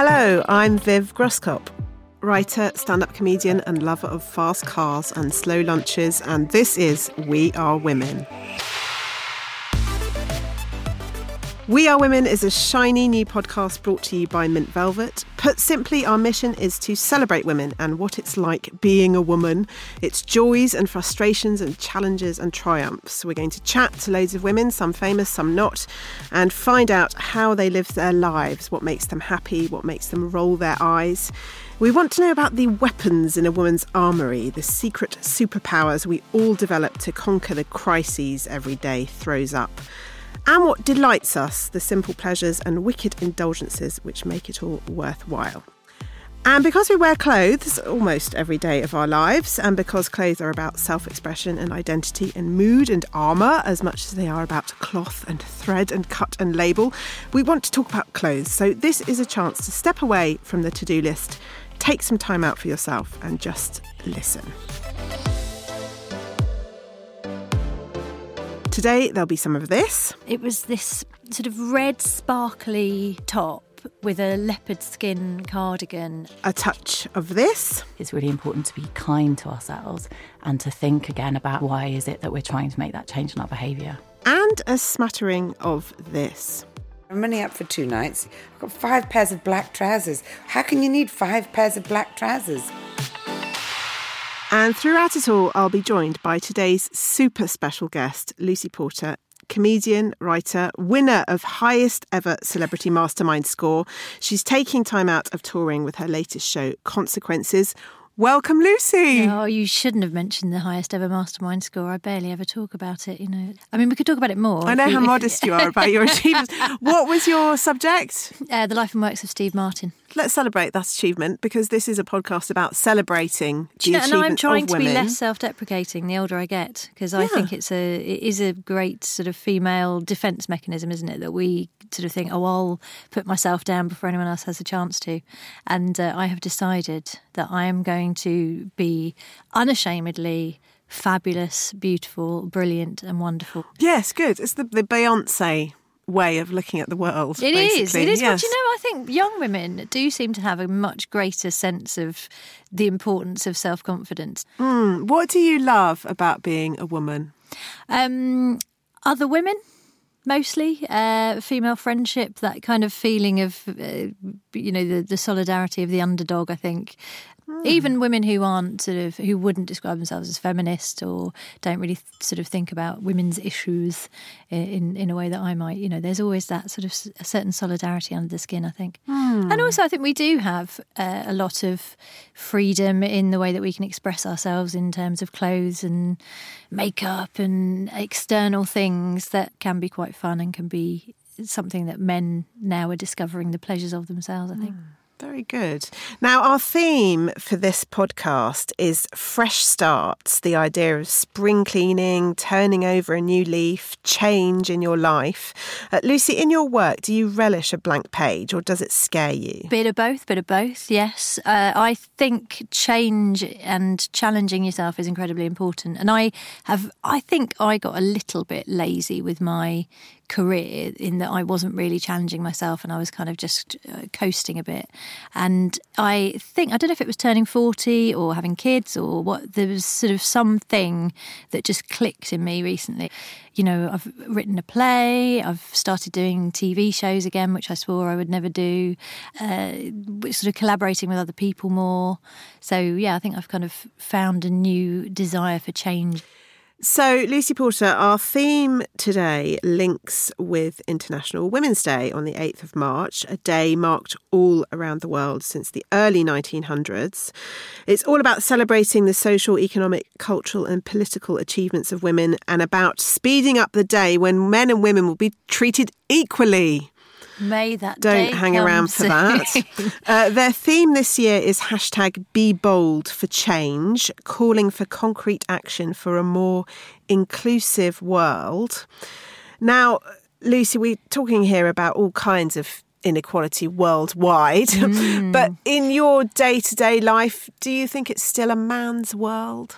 Hello, I'm Viv Groskop, writer, stand up comedian, and lover of fast cars and slow lunches, and this is We Are Women. We Are Women is a shiny new podcast brought to you by Mint Velvet. Put simply, our mission is to celebrate women and what it's like being a woman, its joys and frustrations and challenges and triumphs. We're going to chat to loads of women, some famous, some not, and find out how they live their lives, what makes them happy, what makes them roll their eyes. We want to know about the weapons in a woman's armoury, the secret superpowers we all develop to conquer the crises every day throws up and what delights us, the simple pleasures and wicked indulgences which make it all worthwhile. And because we wear clothes almost every day of our lives, and because clothes are about self expression and identity and mood and armour as much as they are about cloth and thread and cut and label, we want to talk about clothes. So, this is a chance to step away from the to do list, take some time out for yourself, and just listen. Today, there'll be some of this. It was this sort of red, sparkly top with a leopard skin cardigan. A touch of this. It's really important to be kind to ourselves and to think again about why is it that we're trying to make that change in our behaviour. And a smattering of this. I'm only up for two nights. I've got five pairs of black trousers. How can you need five pairs of black trousers? And throughout it all, I'll be joined by today's super special guest, Lucy Porter, comedian, writer, winner of highest ever celebrity mastermind score. She's taking time out of touring with her latest show, Consequences, Welcome, Lucy. Oh, you shouldn't have mentioned the highest ever mastermind score. I barely ever talk about it. You know, I mean, we could talk about it more. I know how modest you are about your achievements. what was your subject? Uh, the life and works of Steve Martin. Let's celebrate that achievement because this is a podcast about celebrating the you know, achievements and I'm trying to be less self-deprecating the older I get because I Yeah. think it's a it is a great sort of female defence mechanism, isn't it? That we sort of think, oh, I'll put myself down before anyone else has a chance to, and uh, I have decided that I am going to be unashamedly fabulous, beautiful, brilliant, and wonderful. Yes, good. It's the, the Beyonce way of looking at the world. It is. basically. It is. Yes. But you know, I think young women do seem to have a much greater sense of the importance of self confidence. Mm, what do you love about being a woman? Um, other women, mostly uh, female friendship, that kind of feeling of uh, you know the, the solidarity of the underdog. I think. Hmm. Even women who aren't sort of who wouldn't describe themselves as feminist or don't really sort of think about women's issues in in a way that I might, you know, there's always that sort of s- a certain solidarity under the skin. I think, hmm. and also I think we do have uh, a lot of freedom in the way that we can express ourselves in terms of clothes and makeup and external things that can be quite fun and can be something that men now are discovering the pleasures of themselves. I think. Hmm. Very good. Now, our theme for this podcast is fresh starts the idea of spring cleaning, turning over a new leaf, change in your life. Uh, Lucy, in your work, do you relish a blank page or does it scare you? Bit of both, bit of both, yes. Uh, I think change and challenging yourself is incredibly important. And I have, I think I got a little bit lazy with my career in that I wasn't really challenging myself and I was kind of just uh, coasting a bit. And I think, I don't know if it was turning 40 or having kids or what, there was sort of something that just clicked in me recently. You know, I've written a play, I've started doing TV shows again, which I swore I would never do, uh, sort of collaborating with other people more. So, yeah, I think I've kind of found a new desire for change. So, Lucy Porter, our theme today links with International Women's Day on the 8th of March, a day marked all around the world since the early 1900s. It's all about celebrating the social, economic, cultural, and political achievements of women and about speeding up the day when men and women will be treated equally. May that Don't hang around for that. uh, their theme this year is hashtag Be Bold for Change, calling for concrete action for a more inclusive world. Now, Lucy, we're talking here about all kinds of inequality worldwide, but in your day to day life, do you think it's still a man's world?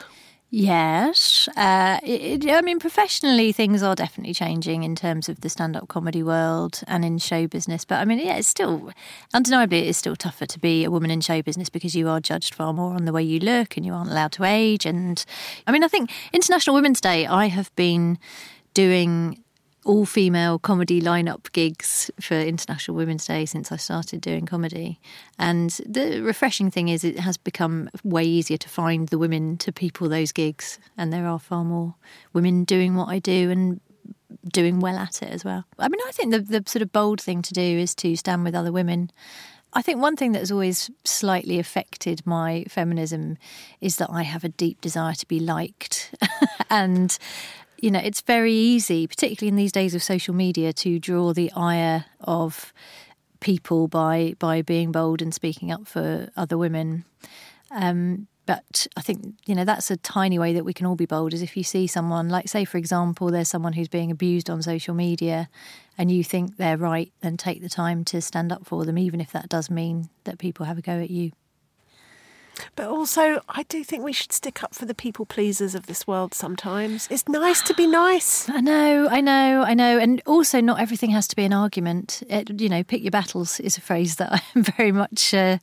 Yes. Uh, it, I mean, professionally, things are definitely changing in terms of the stand up comedy world and in show business. But I mean, yeah, it's still, undeniably, it is still tougher to be a woman in show business because you are judged far more on the way you look and you aren't allowed to age. And I mean, I think International Women's Day, I have been doing all female comedy lineup gigs for International Women's Day since I started doing comedy. And the refreshing thing is, it has become way easier to find the women to people those gigs. And there are far more women doing what I do and doing well at it as well. I mean, I think the, the sort of bold thing to do is to stand with other women. I think one thing that has always slightly affected my feminism is that I have a deep desire to be liked. and you know, it's very easy, particularly in these days of social media, to draw the ire of people by by being bold and speaking up for other women. Um, but I think you know that's a tiny way that we can all be bold. Is if you see someone, like say for example, there's someone who's being abused on social media, and you think they're right, then take the time to stand up for them, even if that does mean that people have a go at you. But also, I do think we should stick up for the people pleasers of this world sometimes. It's nice to be nice. I know, I know, I know. And also, not everything has to be an argument. It, you know, pick your battles is a phrase that I'm very much uh,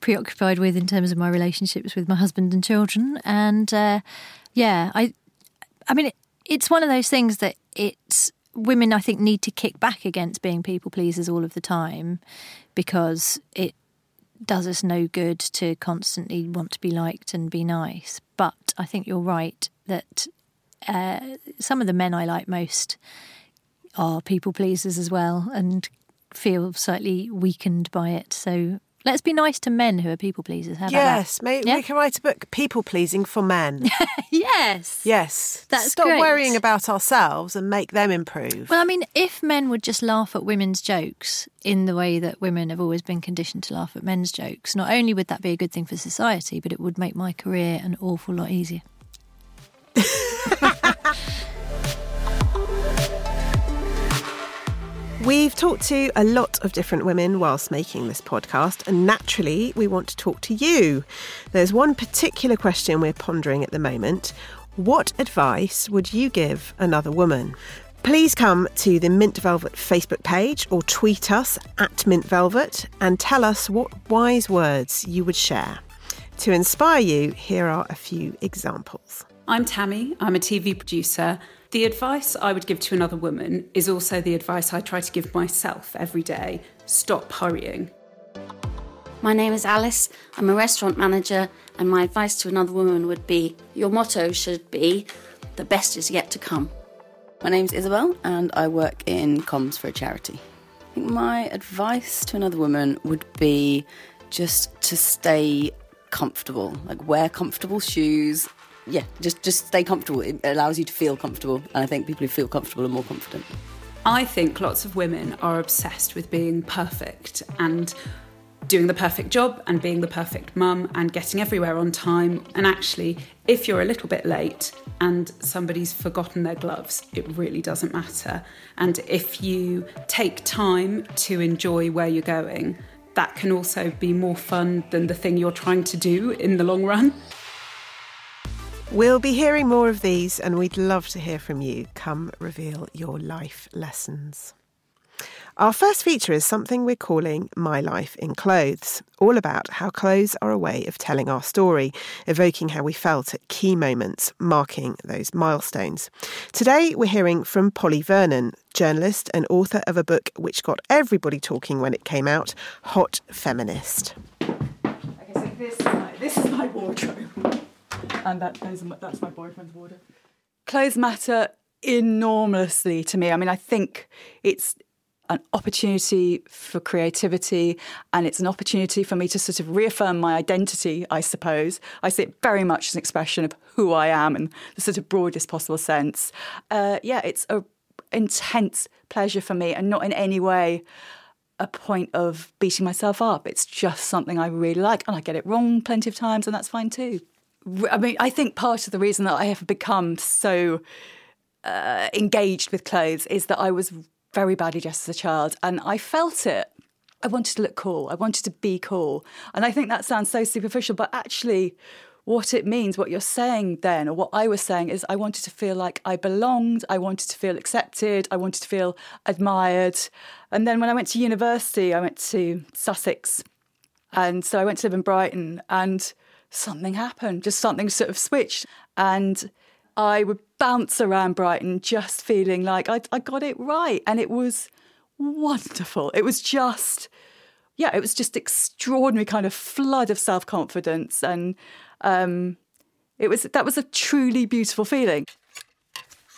preoccupied with in terms of my relationships with my husband and children. And uh, yeah, I, I mean, it, it's one of those things that it's women, I think, need to kick back against being people pleasers all of the time because it does us no good to constantly want to be liked and be nice. But I think you're right that uh, some of the men I like most are people pleasers as well and feel slightly weakened by it. So Let's be nice to men who are people pleasers. How yes, maybe yeah? we can write a book, People Pleasing for Men. yes. Yes. That's Stop great. worrying about ourselves and make them improve. Well, I mean, if men would just laugh at women's jokes in the way that women have always been conditioned to laugh at men's jokes, not only would that be a good thing for society, but it would make my career an awful lot easier. We've talked to a lot of different women whilst making this podcast, and naturally, we want to talk to you. There's one particular question we're pondering at the moment What advice would you give another woman? Please come to the Mint Velvet Facebook page or tweet us at Mint Velvet and tell us what wise words you would share. To inspire you, here are a few examples. I'm Tammy, I'm a TV producer the advice I would give to another woman is also the advice I try to give myself every day stop hurrying. My name is Alice. I'm a restaurant manager, and my advice to another woman would be your motto should be the best is yet to come. My name's Isabel, and I work in comms for a charity. I think my advice to another woman would be just to stay comfortable, like wear comfortable shoes, yeah, just just stay comfortable. It allows you to feel comfortable, and I think people who feel comfortable are more confident. I think lots of women are obsessed with being perfect and doing the perfect job and being the perfect mum and getting everywhere on time. And actually, if you're a little bit late and somebody's forgotten their gloves, it really doesn't matter. And if you take time to enjoy where you're going, that can also be more fun than the thing you're trying to do in the long run. We'll be hearing more of these, and we'd love to hear from you. Come reveal your life lessons. Our first feature is something we're calling My Life in Clothes, all about how clothes are a way of telling our story, evoking how we felt at key moments, marking those milestones. Today, we're hearing from Polly Vernon, journalist and author of a book which got everybody talking when it came out Hot Feminist. Okay, so this is my, this is my wardrobe and that those are, that's my boyfriend's wardrobe. Clothes matter enormously to me. I mean, I think it's an opportunity for creativity and it's an opportunity for me to sort of reaffirm my identity, I suppose. I see it very much as an expression of who I am in the sort of broadest possible sense. Uh, yeah, it's a intense pleasure for me and not in any way a point of beating myself up. It's just something I really like and I get it wrong plenty of times and that's fine too. I mean, I think part of the reason that I have become so uh, engaged with clothes is that I was very badly dressed as a child and I felt it. I wanted to look cool. I wanted to be cool. And I think that sounds so superficial, but actually, what it means, what you're saying then, or what I was saying is I wanted to feel like I belonged, I wanted to feel accepted, I wanted to feel admired. And then when I went to university, I went to Sussex. And so I went to live in Brighton and something happened, just something sort of switched. And I would bounce around Brighton just feeling like I, I got it right. And it was wonderful. It was just, yeah, it was just extraordinary kind of flood of self confidence. And um, it was that was a truly beautiful feeling.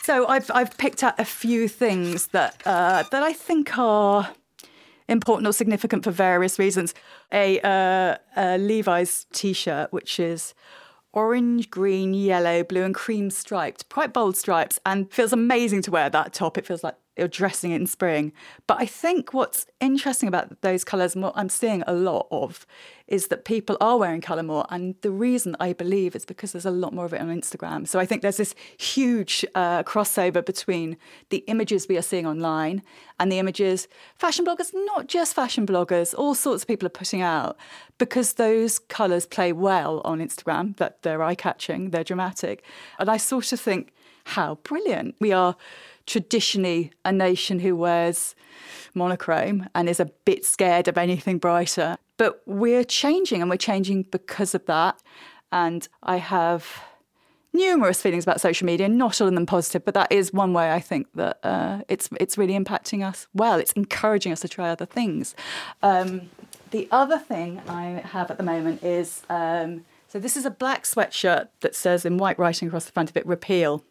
So I've I've picked out a few things that uh, that I think are important or significant for various reasons. A, uh, a Levi's t-shirt, which is orange, green, yellow, blue, and cream striped, quite bold stripes, and feels amazing to wear that top. It feels like you're dressing it in spring. But I think what's interesting about those colours and what I'm seeing a lot of is that people are wearing colour more. And the reason I believe is because there's a lot more of it on Instagram. So I think there's this huge uh, crossover between the images we are seeing online and the images fashion bloggers, not just fashion bloggers, all sorts of people are putting out because those colours play well on Instagram, that they're eye catching, they're dramatic. And I sort of think, how brilliant. We are traditionally a nation who wears monochrome and is a bit scared of anything brighter. But we're changing and we're changing because of that. And I have numerous feelings about social media, not all of them positive, but that is one way I think that uh, it's it's really impacting us well. It's encouraging us to try other things. Um, the other thing I have at the moment is um, so this is a black sweatshirt that says in white writing across the front of it, repeal.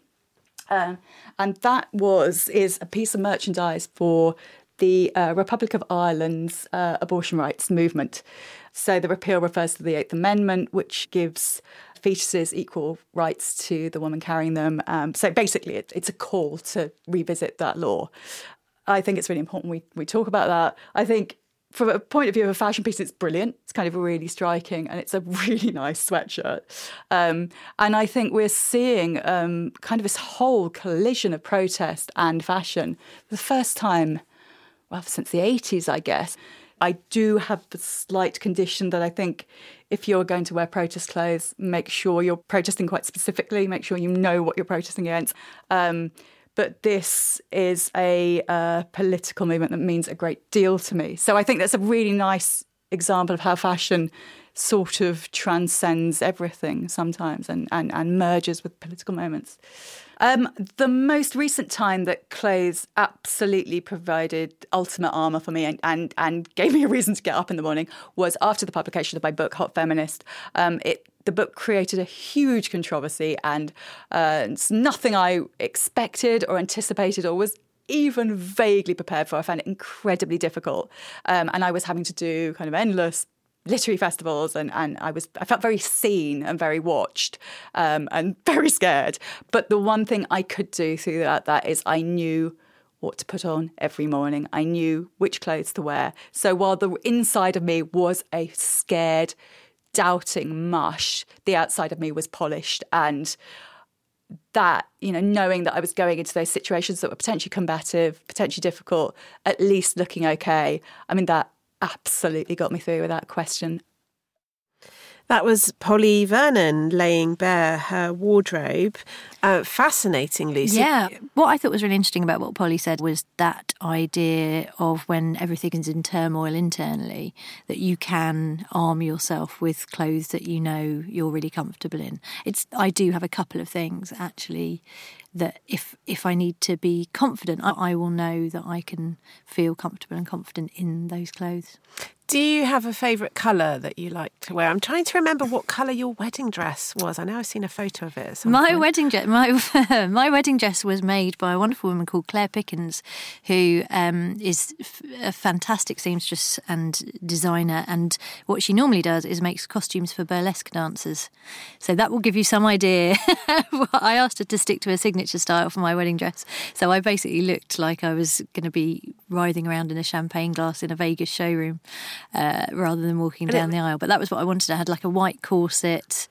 Um, and that was is a piece of merchandise for the uh, Republic of Ireland's uh, abortion rights movement. So the repeal refers to the Eighth Amendment, which gives fetuses equal rights to the woman carrying them. Um, so basically, it, it's a call to revisit that law. I think it's really important we, we talk about that. I think from a point of view of a fashion piece, it's brilliant. It's kind of really striking and it's a really nice sweatshirt. Um, and I think we're seeing um, kind of this whole collision of protest and fashion for the first time, well, since the 80s, I guess. I do have the slight condition that I think if you're going to wear protest clothes, make sure you're protesting quite specifically, make sure you know what you're protesting against. Um, but this is a uh, political movement that means a great deal to me. So I think that's a really nice example of how fashion sort of transcends everything sometimes and, and, and merges with political moments. Um, the most recent time that clothes absolutely provided ultimate armour for me and, and, and gave me a reason to get up in the morning was after the publication of my book, Hot Feminist. Um, it the book created a huge controversy, and uh, it's nothing I expected or anticipated or was even vaguely prepared for. I found it incredibly difficult, um, and I was having to do kind of endless literary festivals and, and I was I felt very seen and very watched um, and very scared. But the one thing I could do through that, that is I knew what to put on every morning. I knew which clothes to wear. So while the inside of me was a scared, doubting mush, the outside of me was polished and that, you know, knowing that I was going into those situations that were potentially combative, potentially difficult, at least looking okay. I mean, that absolutely got me through without question. That was Polly Vernon laying bare her wardrobe. Uh. Yeah. What I thought was really interesting about what Polly said was that idea of when everything is in turmoil internally, that you can arm yourself with clothes that you know you're really comfortable in. It's. I do have a couple of things actually that if if I need to be confident, I, I will know that I can feel comfortable and confident in those clothes. Do you have a favourite colour that you like to wear? I'm trying to remember what colour your wedding dress was. I know I've seen a photo of it. My point. wedding dress, my my wedding dress was made by a wonderful woman called Claire Pickens, who um, is a fantastic seamstress and designer. And what she normally does is makes costumes for burlesque dancers. So that will give you some idea. I asked her to stick to a signature style for my wedding dress, so I basically looked like I was going to be writhing around in a champagne glass in a Vegas showroom uh, rather than walking down the aisle. But that was what I wanted. I had like a white corset,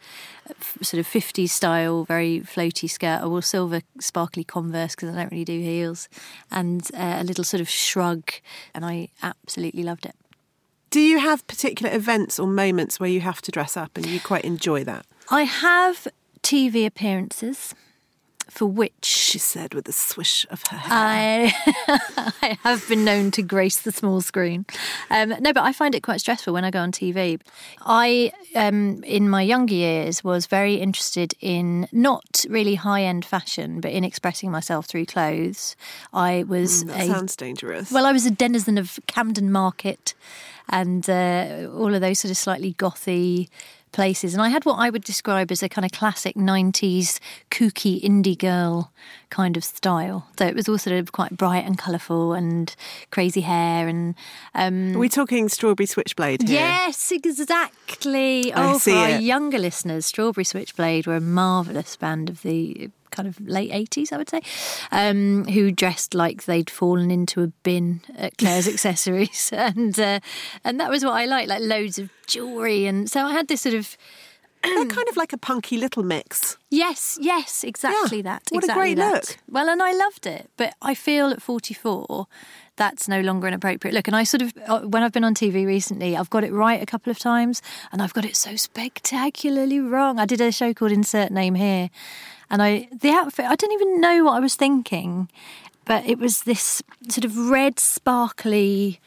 sort of 50s style, very floaty skirt. I wore silver sparkly Converse because I don't really do heels, and uh, a little sort of shrug, and I absolutely loved it. Do you have particular events or moments where you have to dress up and you quite enjoy that? I have TV appearances for which She said with a swish of her hair. I, I have been known to grace the small screen. Um, no, but I find it quite stressful when I go on TV. I, um, in my younger years, was very interested in not really high end fashion, but in expressing myself through clothes. I was Mm, that a sounds dangerous. well, I was a denizen of Camden Market and uh, all of those sort of slightly gothy places. And I had what I would describe as a kind of classic 90s kooky indie girl kind of style. So it was all sort of quite bright and colourful and crazy hair and. Um, Are we talking strawberry switchblade here? Yes, exactly. I oh, see for our it. younger listeners, Strawberry Switchblade were a marvellous band of the kind of late 80s, I would say, um, who dressed like they'd fallen into a bin at Claire's Accessories. And, uh, and that was what I liked, like loads of jewellery. And so I had this sort of. They're kind of like a punky little mix. Yes, yes, exactly Yeah. that. What a great that. look. Well, and I loved it, but I feel at 44 that's no longer an appropriate look. And I sort of, uh, when I've been on TV recently, I've got it right a couple of times, and I've got it so spectacularly wrong. I did a show called Insert Name Here, and I the outfit I didn't even know what I was thinking, but it was this sort of red sparkly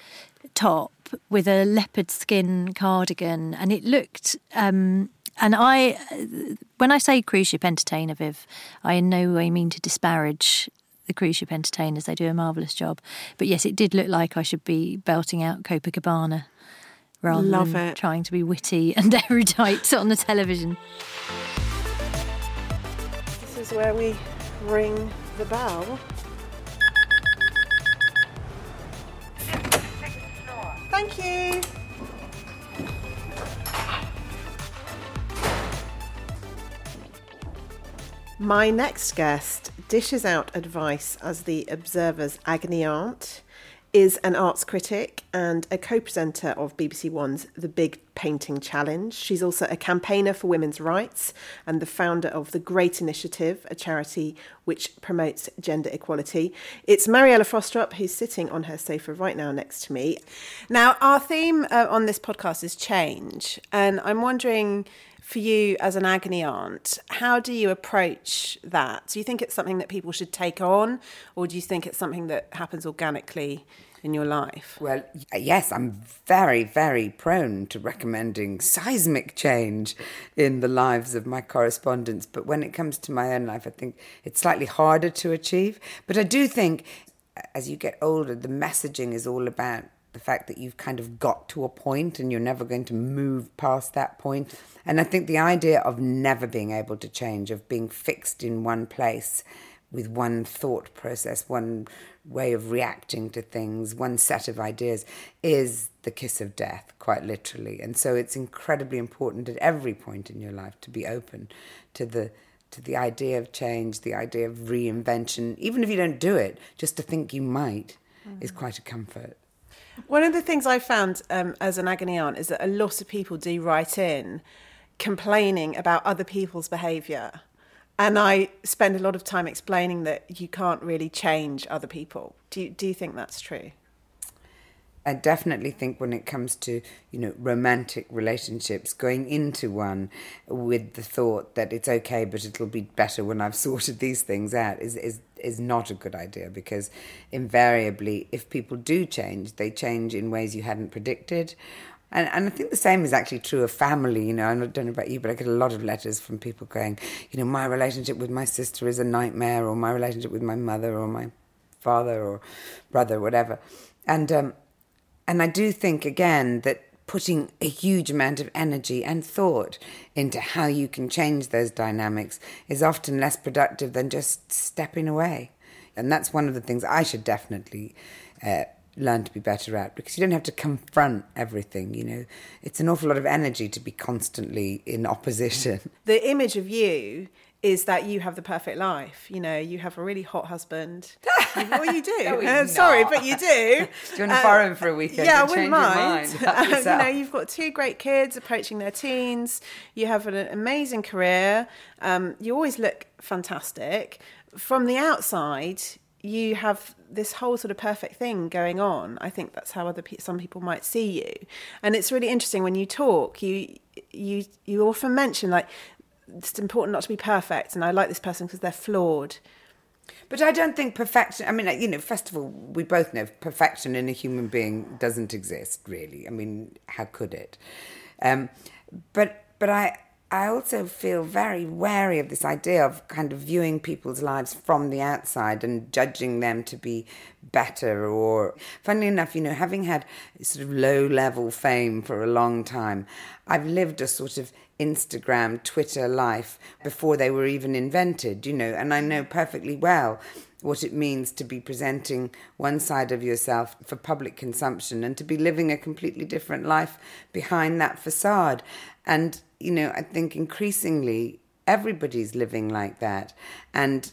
top with a leopard skin cardigan, and it looked. Um, and I, when I say cruise ship entertainer, Viv, I in no way mean to disparage the cruise ship entertainers. They do a marvellous job. But yes, it did look like I should be belting out Copacabana rather Love than it. trying to be witty and erudite on the television. Is where we ring the bell. Thank you. My next guest dishes out advice as the Observer's agony aunt, is an arts critic and a co presenter of BBC One's The Big Painting Challenge. She's also a campaigner for women's rights and the founder of The Great Initiative, a charity which promotes gender equality. It's Mariella Frostrup who's sitting on her sofa right now next to me. Now, our theme uh, on this podcast is change, and I'm wondering for you as an agony aunt, how do you approach that? Do you think it's something that people should take on, or do you think it's something that happens organically in your life? Well, yes, I'm very, very prone to recommending seismic change in the lives of my correspondents. But when it comes to my own life, I think it's slightly harder to achieve. But I do think as you get older, the messaging is all about the fact that you've kind of got to a point and you're never going to move past that point. And I think the idea of never being able to change, of being fixed in one place with one thought process, one way of reacting to things, one set of ideas, is the kiss of death, quite literally. And so it's incredibly important at every point in your life to be open to the to the idea of change, the idea of reinvention. Even if you don't do it, just to think you might is quite a comfort. One of the things I found um, as an agony aunt is that a lot of people do write in complaining about other people's behaviour. And I spend a lot of time explaining that you can't really change other people. Do you, do you think that's true? I definitely think when it comes to you know romantic relationships, going into one with the thought that it's okay, but it'll be better when I've sorted these things out is is is not a good idea because invariably, if people do change, they change in ways you hadn't predicted. And, and I think the same is actually true of family. You know, I don't know about you, but I get a lot of letters from people going, you know, my relationship with my sister is a nightmare, or my relationship with my mother, or my father, or brother, whatever. And um, and I do think, again, that putting a huge amount of energy and thought into how you can change those dynamics is often less productive than just stepping away. And that's one of the things I should definitely uh, learn to be better at because you don't have to confront everything. You know, it's an awful lot of energy to be constantly in opposition. The image of you is that you have the perfect life. You know, you have a really hot husband. Well, you do. No, Uh, sorry, but you do. Do you want to borrow him for a weekend Yeah, I wouldn't mind. mind? Um, you know, you've got two great kids approaching their teens. You have an amazing career. Um, you always look fantastic. From the outside, you have this whole sort of perfect thing going on. I think that's how other pe- some people might see you, and it's really interesting when you talk. You you you often mention like it's important not to be perfect, and I like this person because they're flawed. But I don't think perfection. I mean, you know, first of all, we both know perfection in a human being doesn't exist, really. I mean, how could it? Um, but but I I also feel very wary of this idea of kind of viewing people's lives from the outside and judging them to be better. Or, funnily enough, you know, having had sort of low level fame for a long time, I've lived a sort of Instagram, Twitter life before they were even invented, you know, and I know perfectly well what it means to be presenting one side of yourself for public consumption and to be living a completely different life behind that facade. And, you know, I think increasingly everybody's living like that. And,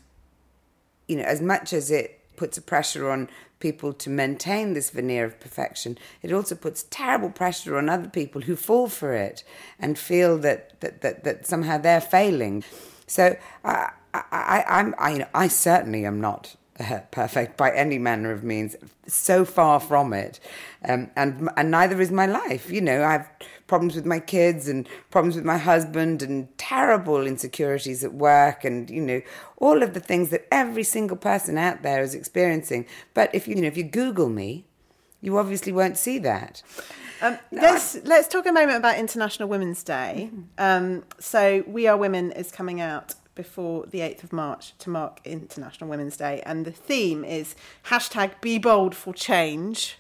you know, as much as it puts a pressure on people to maintain this veneer of perfection, it also puts terrible pressure on other people who fall for it and feel that that that, that somehow they're failing. So I, I, I'm I, you know, I certainly am not uh, perfect by any manner of means. So far from it, um, and and neither is my life. You know, I've problems with my kids and problems with my husband and terrible insecurities at work and you know all of the things that every single person out there is experiencing but if you, you know if you google me you obviously won't see that um, no, let's let's talk a moment about International Women's Day. Um, so, We Are Women is coming out before the 8th of March to mark International Women's Day, and the theme is hashtag Be Bold for Change.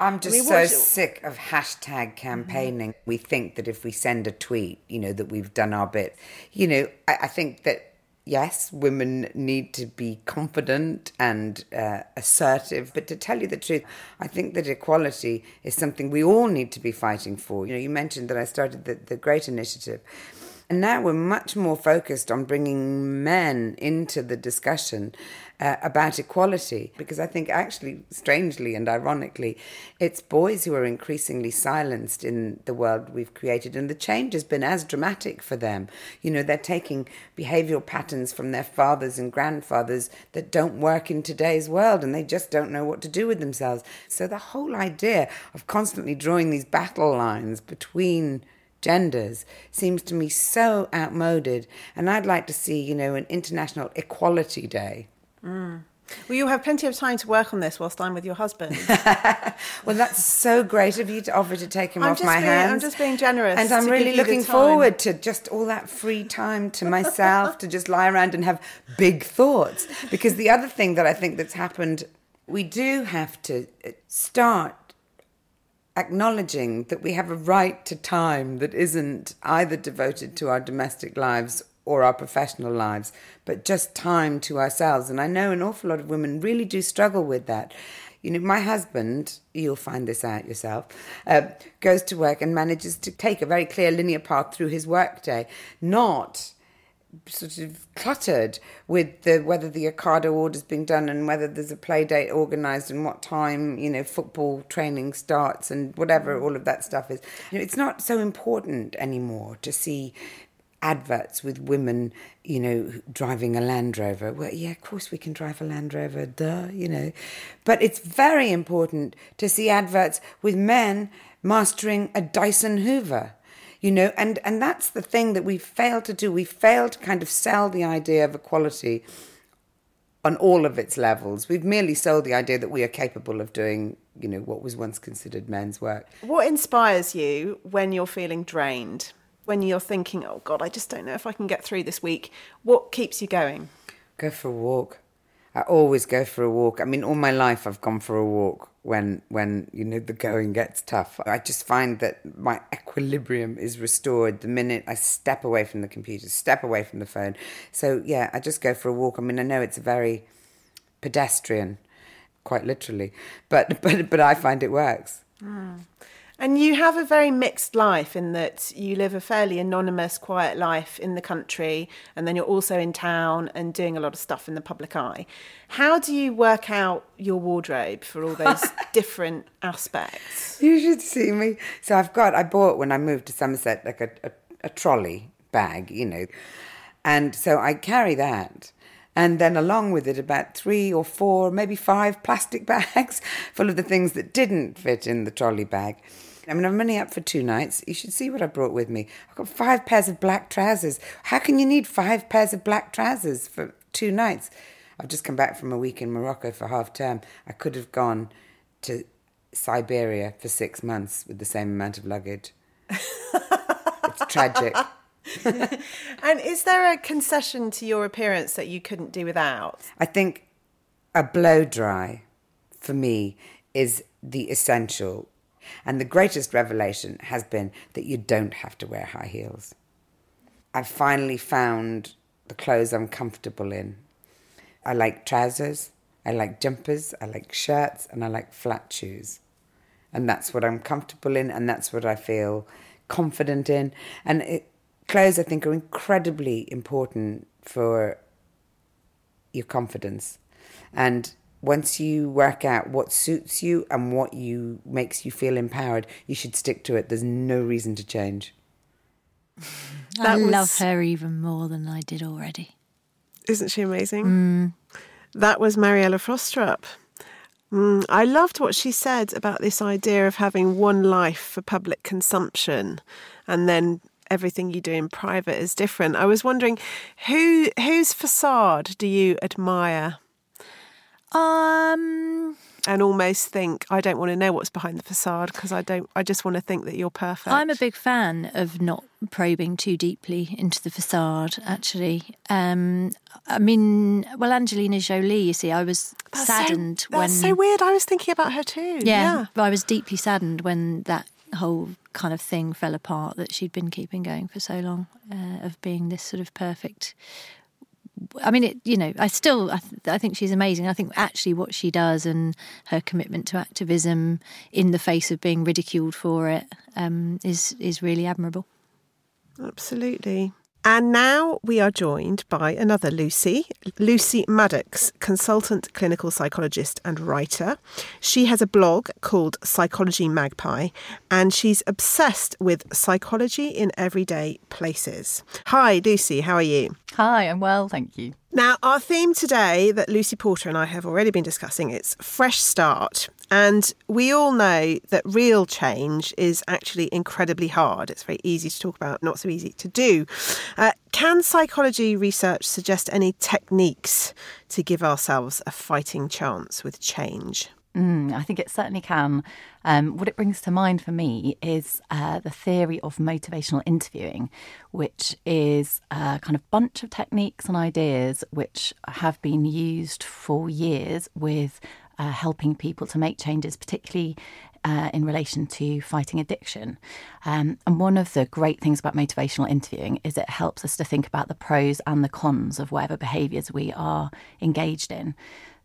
I'm just I mean, so sick of hashtag campaigning. Mm-hmm. We think that if we send a tweet, you know, that we've done our bit. You know, I, I think that yes, women need to be confident and uh, assertive. But to tell you the truth, I think that equality is something we all need to be fighting for. You know, you mentioned that I started the, the Great Initiative. And now we're much more focused on bringing men into the discussion uh, about equality because I think, actually, strangely and ironically, it's boys who are increasingly silenced in the world we've created. And the change has been as dramatic for them. You know, they're taking behavioral patterns from their fathers and grandfathers that don't work in today's world and they just don't know what to do with themselves. So the whole idea of constantly drawing these battle lines between genders seems to me so outmoded. And I'd like to see, you know, an International Equality Day. Mm. Well, you have plenty of time to work on this whilst I'm with your husband. well, that's so great of you to offer to take him I'm off my being, hands. I'm just being generous. And I'm really looking forward to just all that free time to myself to just lie around and have big thoughts. Because the other thing that I think that's happened, we do have to start acknowledging that we have a right to time that isn't either devoted to our domestic lives or our professional lives, but just time to ourselves. And I know an awful lot of women really do struggle with that. You know, my husband, you'll find this out yourself, uh, goes to work and manages to take a very clear linear path through his workday, not sort of cluttered with the whether the Ocado order's been done and whether there's a play date organised and what time you know football training starts and whatever mm. all of that stuff is. You know, it's not so important anymore to see adverts with women, you know, driving a Land Rover. Well, yeah, of course we can drive a Land Rover, duh, you know. But it's very important to see adverts with men mastering a Dyson Hoover you know and and that's the thing that we fail to do. We fail to kind of sell the idea of equality on all of its levels. We've merely sold the idea that we are capable of doing you know what was once considered men's work. What inspires you when you're feeling drained? When you're thinking oh god i just don't know if i can get through this week. What keeps you going? Go for a walk. I always go for a walk. I mean all my life i've gone for a walk when when you know the going gets tough. I just find that my equilibrium is restored the minute I step away from the computer, step away from the phone. So yeah, I just go for a walk. I mean, I know it's a very pedestrian, quite literally, but but but I find it works. Mm. And you have a very mixed life in that you live a fairly anonymous, quiet life in the country, and then you're also in town and doing a lot of stuff in the public eye. How do you work out your wardrobe for all those different aspects? You should see me. So I've got, I bought when I moved to Somerset like a, a, a trolley bag, you know, and so I carry that and then along with it about three or four maybe five plastic bags full of the things that didn't fit in the trolley bag I mean, I'm only up for two nights. You should see what I brought with me. I've got five pairs of black trousers. How can you need five pairs of black trousers for two nights? I've just come back from a week in Morocco for half term. I could have gone to Siberia for six months with the same amount of luggage. it's tragic. and is there a concession to your appearance that you couldn't do without? I think a blow dry for me is the essential. And the greatest revelation has been that you don't have to wear high heels. I've finally found the clothes I'm comfortable in. I like trousers, I like jumpers, I like shirts, and I like flat shoes. And that's what I'm comfortable in, and that's what I feel confident in. And it, clothes, I think, are incredibly important for your confidence. And once you work out what suits you and what you makes you feel empowered, you should stick to it. There's no reason to change. I was... love her even more than I did already. Isn't she amazing? Mm. That was Mariella Frostrup. Mm, I loved what she said about this idea of having one life for public consumption and then everything you do in private is different. I was wondering who whose facade do you admire? Um and almost think I don't want to know what's behind the facade because I don't I just want to think that you're perfect. I'm a big fan of not probing too deeply into the facade actually. Um I mean well Angelina Jolie you see I was that's saddened so, when That's so weird. I was thinking about her too. Yeah, yeah. I was deeply saddened when that whole kind of thing fell apart that she'd been keeping going for so long uh, of being this sort of perfect I mean, it, you know, I still, I, th- I, think she's amazing. I think actually what she does and her commitment to activism in the face of being ridiculed for it um, is is really admirable. Absolutely. And now we are joined by another Lucy, Lucy Maddox, consultant clinical psychologist and writer. She has a blog called Psychology Magpie, and she's obsessed with psychology in everyday places. Hi, Lucy, how are you? Hi, I'm well, thank you. Now, our theme today that Lucy Porter and I have already been discussing it's fresh start. And we all know that real change is actually incredibly hard. It's very easy to talk about, not so easy to do. Uh, can psychology research suggest any techniques to give ourselves a fighting chance with change? Mm, I think it certainly can. Um, what it brings to mind for me is uh, the theory of motivational interviewing, which is a kind of bunch of techniques and ideas which have been used for years with uh, helping people to make changes, particularly uh, in relation to fighting addiction. Um, and one of the great things about motivational interviewing is it helps us to think about the pros and the cons of whatever behaviours we are engaged in.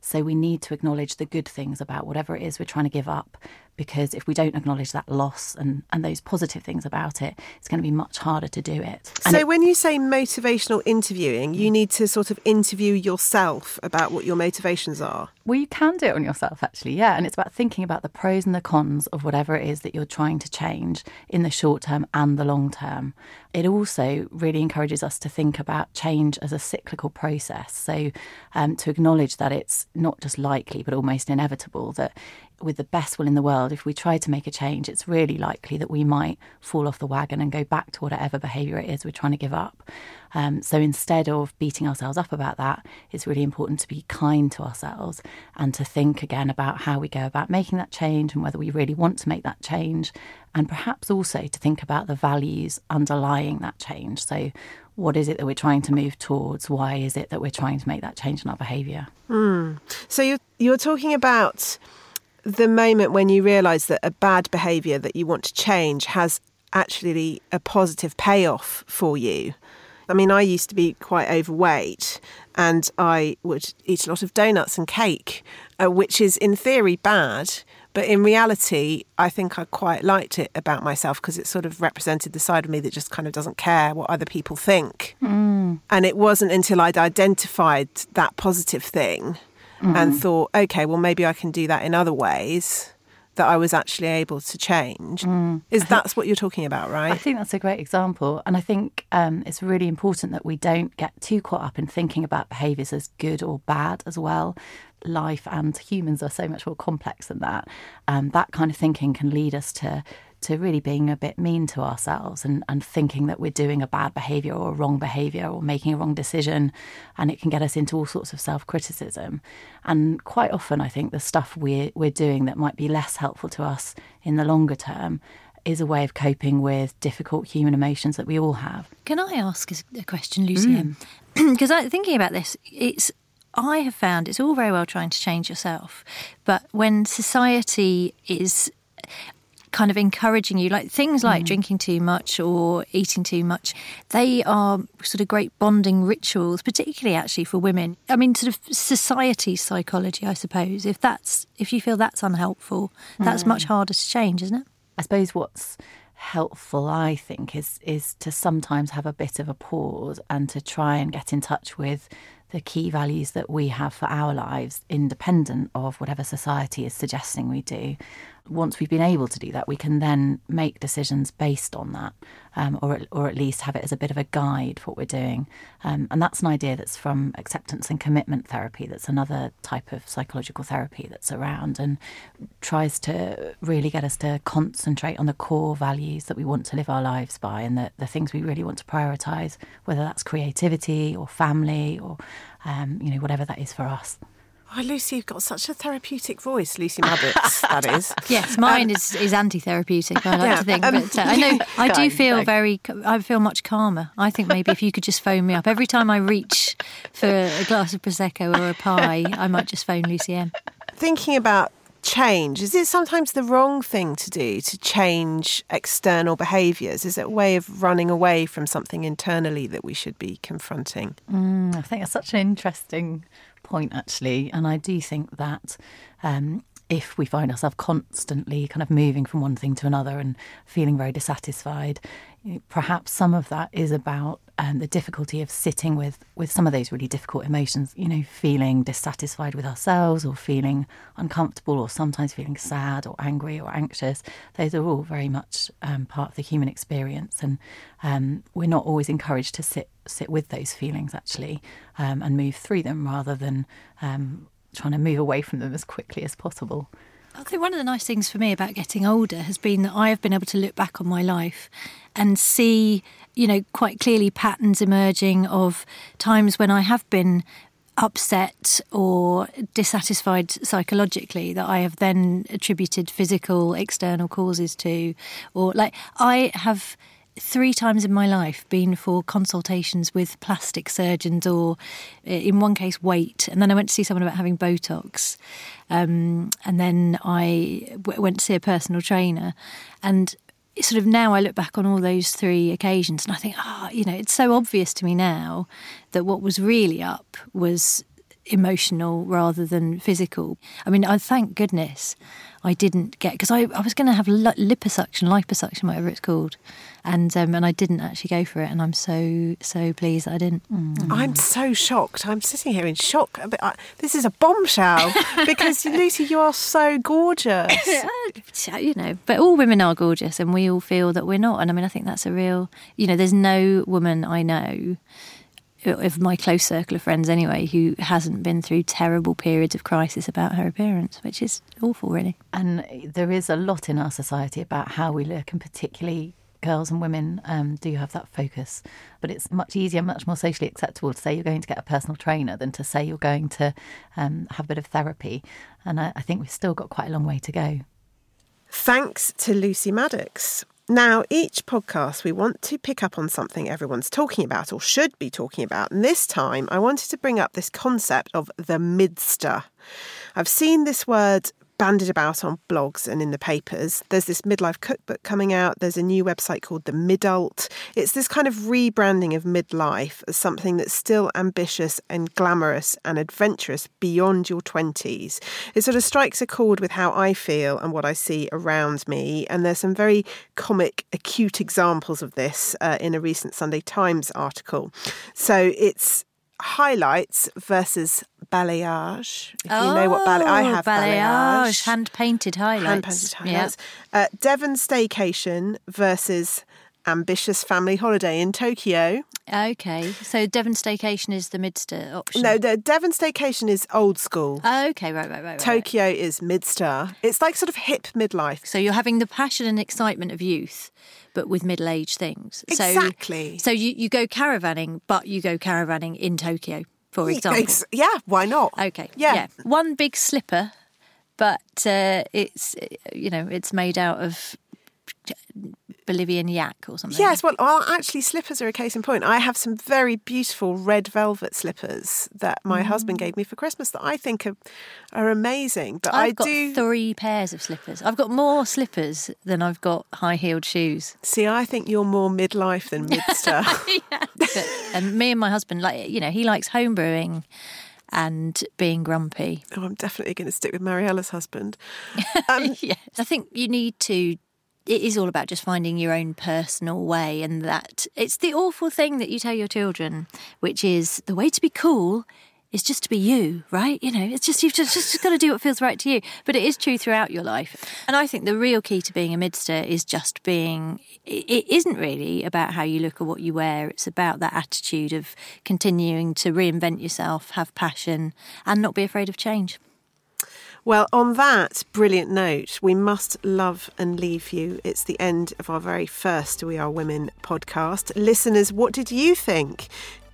So we need to acknowledge the good things about whatever it is we're trying to give up because if we don't acknowledge that loss and, and those positive things about it, it's going to be much harder to do it. And so, it, when you say motivational interviewing, you need to sort of interview yourself about what your motivations are. Well, you can do it on yourself, actually, yeah. And it's about thinking about the pros and the cons of whatever it is that you're trying to change in the short term and the long term. It also really encourages us to think about change as a cyclical process. So, um, to acknowledge that it's not just likely, but almost inevitable that with the best will in the world, if we try to make a change, it's really likely that we might fall off the wagon and go back to whatever behaviour it is we're trying to give up. Um, so instead of beating ourselves up about that, it's really important to be kind to ourselves and to think again about how we go about making that change and whether we really want to make that change. And perhaps also to think about the values underlying that change. So, what is it that we're trying to move towards? Why is it that we're trying to make that change in our behaviour? Mm. So, you're, you're talking about the moment when you realize that a bad behavior that you want to change has actually a positive payoff for you. I mean, I used to be quite overweight and I would eat a lot of donuts and cake, uh, which is in theory bad. But in reality, I think I quite liked it about myself because it sort of represented the side of me that just kind of doesn't care what other people think. Mm. And it wasn't until I'd identified that positive thing mm-hmm. and thought, okay, well, maybe I can do that in other ways that I was actually able to change. Mm. Is that's what you're talking about, right? I think that's a great example. And I think um, it's really important that we don't get too caught up in thinking about behaviours as good or bad as well. Life and humans are so much more complex than that. Um, that kind of thinking can lead us to to really being a bit mean to ourselves and, and thinking that we're doing a bad behavior or a wrong behavior or making a wrong decision. And it can get us into all sorts of self criticism. And quite often, I think the stuff we're, we're doing that might be less helpful to us in the longer term is a way of coping with difficult human emotions that we all have. Can I ask a question, Lucy? Because mm. thinking about this, it's I have found it's all very well trying to change yourself, but when society is kind of encouraging you, like things like mm. drinking too much or eating too much, they are sort of great bonding rituals, particularly actually for women. I mean, sort of society psychology, I suppose. If that's if you feel that's unhelpful, that's mm. much harder to change, isn't it? I suppose what's helpful i think is is to sometimes have a bit of a pause and to try and get in touch with the key values that we have for our lives, independent of whatever society is suggesting we do. Once we've been able to do that, we can then make decisions based on that, um, or or at least have it as a bit of a guide for what we're doing. Um, and that's an idea that's from acceptance and commitment therapy. That's another type of psychological therapy that's around and tries to really get us to concentrate on the core values that we want to live our lives by and the, the things we really want to prioritise, whether that's creativity or family or um, you know, whatever that is for us. Oh, Lucy, you've got such a therapeutic voice, Lucy Maddox, that is. Yes, mine um, is, is anti-therapeutic, I like yeah, to think. Um, but uh, I know I do feel very, I feel much calmer. I think maybe if you could just phone me up. Every time I reach for a glass of Prosecco or a pie, I might just phone Lucy M. Thinking about change, is it sometimes the wrong thing to do to change external behaviours? Is it a way of running away from something internally that we should be confronting? Mm, I think that's such an interesting point, actually. And I do think that um, if we find ourselves constantly kind of moving from one thing to another and feeling very dissatisfied, perhaps some of that is about um, the difficulty of sitting with with some of those really difficult emotions. You know, feeling dissatisfied with ourselves, or feeling uncomfortable, or sometimes feeling sad, or angry, or anxious. Those are all very much um, part of the human experience, and um, we're not always encouraged to sit sit with those feelings actually um, and move through them rather than um, trying to move away from them as quickly as possible. I think one of the nice things for me about getting older has been that I have been able to look back on my life and see, you know, quite clearly patterns emerging of times when I have been upset or dissatisfied psychologically that I have then attributed physical external causes to or like I have three times in my life been for consultations with plastic surgeons or in one case weight and then i went to see someone about having botox um, and then I w- went to see a personal trainer and sort of now I look back on all those three occasions and I think, ah, oh, you know, it's so obvious to me now that what was really up was emotional rather than physical. I mean, I thank goodness I didn't get because I, I was going to have liposuction, liposuction, whatever it's called, and um, and I didn't actually go for it, and I'm so so pleased I didn't. Mm. I'm so shocked. I'm sitting here in shock. I, this is a bombshell because Lucy, you are so gorgeous. you know, but all women are gorgeous, and we all feel that we're not. And I mean, I think that's a real. You know, there's no woman I know of my close circle of friends anyway, who hasn't been through terrible periods of crisis about her appearance, which is awful, really. And there is a lot in our society about how we look, and particularly girls and women um, do have that focus. But it's much easier, much more socially acceptable to say you're going to get a personal trainer than to say you're going to um, have a bit of therapy. And I, I think we've still got quite a long way to go. Thanks to Lucy Maddox. Now, each podcast, we want to pick up on something everyone's talking about or should be talking about. And this time, I wanted to bring up this concept of the midster. I've seen this word bandied about on blogs and in the papers. There's this midlife cookbook coming out. There's a new website called The Midult. It's this kind of rebranding of midlife as something that's still ambitious and glamorous and adventurous beyond your 20s. It sort of strikes a chord with how I feel and what I see around me. And there's some very comic, acute examples of this uh, in a recent Sunday Times article. So it's highlights versus balayage. If oh, you know what balayage, I have balayage, balayage. hand painted highlights. Hand painted highlights. Uh, Devon staycation versus ambitious family holiday in Tokyo. Okay, so Devon Staycation is the Midster option. No, the Devon Staycation is old school. Okay, right, right, right. right. Tokyo is Midster. It's like sort of hip midlife. So you're having the passion and excitement of youth, but with middle-aged things. Exactly. So, so you, you go caravanning, but you go caravanning in Tokyo, for example. Ex- yeah, why not? Okay. Yeah. Yeah. One big slipper, but uh, it's you know it's made out of Bolivian yak or something. Yes, well, well, actually, slippers are a case in point. I have some very beautiful red velvet slippers that my husband gave me for Christmas that I think are, are amazing. But I've I got do three pairs of slippers. I've got more slippers than I've got high-heeled shoes. see. I think you're more midlife than midster. But, and me and my husband, like you know, he likes home brewing and being grumpy. oh, I'm definitely going to stick with Mariella's husband. Um, yes. I think you need to. It is all about just finding your own personal way, and that it's the awful thing that you tell your children, which is the way to be cool is just to be you, right? You know, it's just you've just, just got to do what feels right to you. But it is true throughout your life, and I think the real key to being a midster is just being. It isn't really about how you look or what you wear. It's about that attitude of continuing to reinvent yourself, have passion, and not be afraid of change. Well, on that brilliant note, we must love and leave you. It's the end of our very first We Are Women podcast. Listeners, what did you think?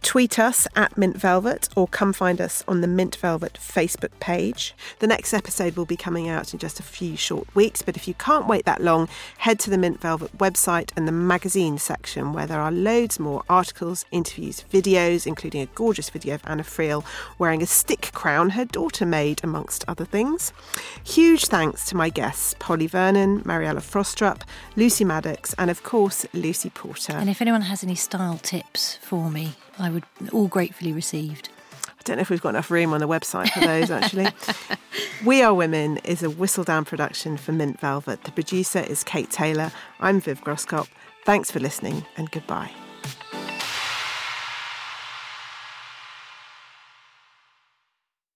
Tweet us at Mint Velvet or come find us on the Mint Velvet Facebook page. The next episode will be coming out in just a few short weeks, but if you can't wait that long, head to the Mint Velvet website and the magazine section where there are loads more articles, interviews, videos, including a gorgeous video of Anna Friel wearing a stick crown her daughter made, amongst other things. Huge thanks to my guests, Polly Vernon, Mariella Frostrup, Lucy Maddox, and of course, Lucy Porter. And if anyone has any style tips for me, I would all gratefully received. I don't know if we've got enough room on the website for those, actually. we Are Women is a Whistledown production for Mint Velvet. The producer is Kate Taylor. I'm Viv Groskop. Thanks for listening and goodbye.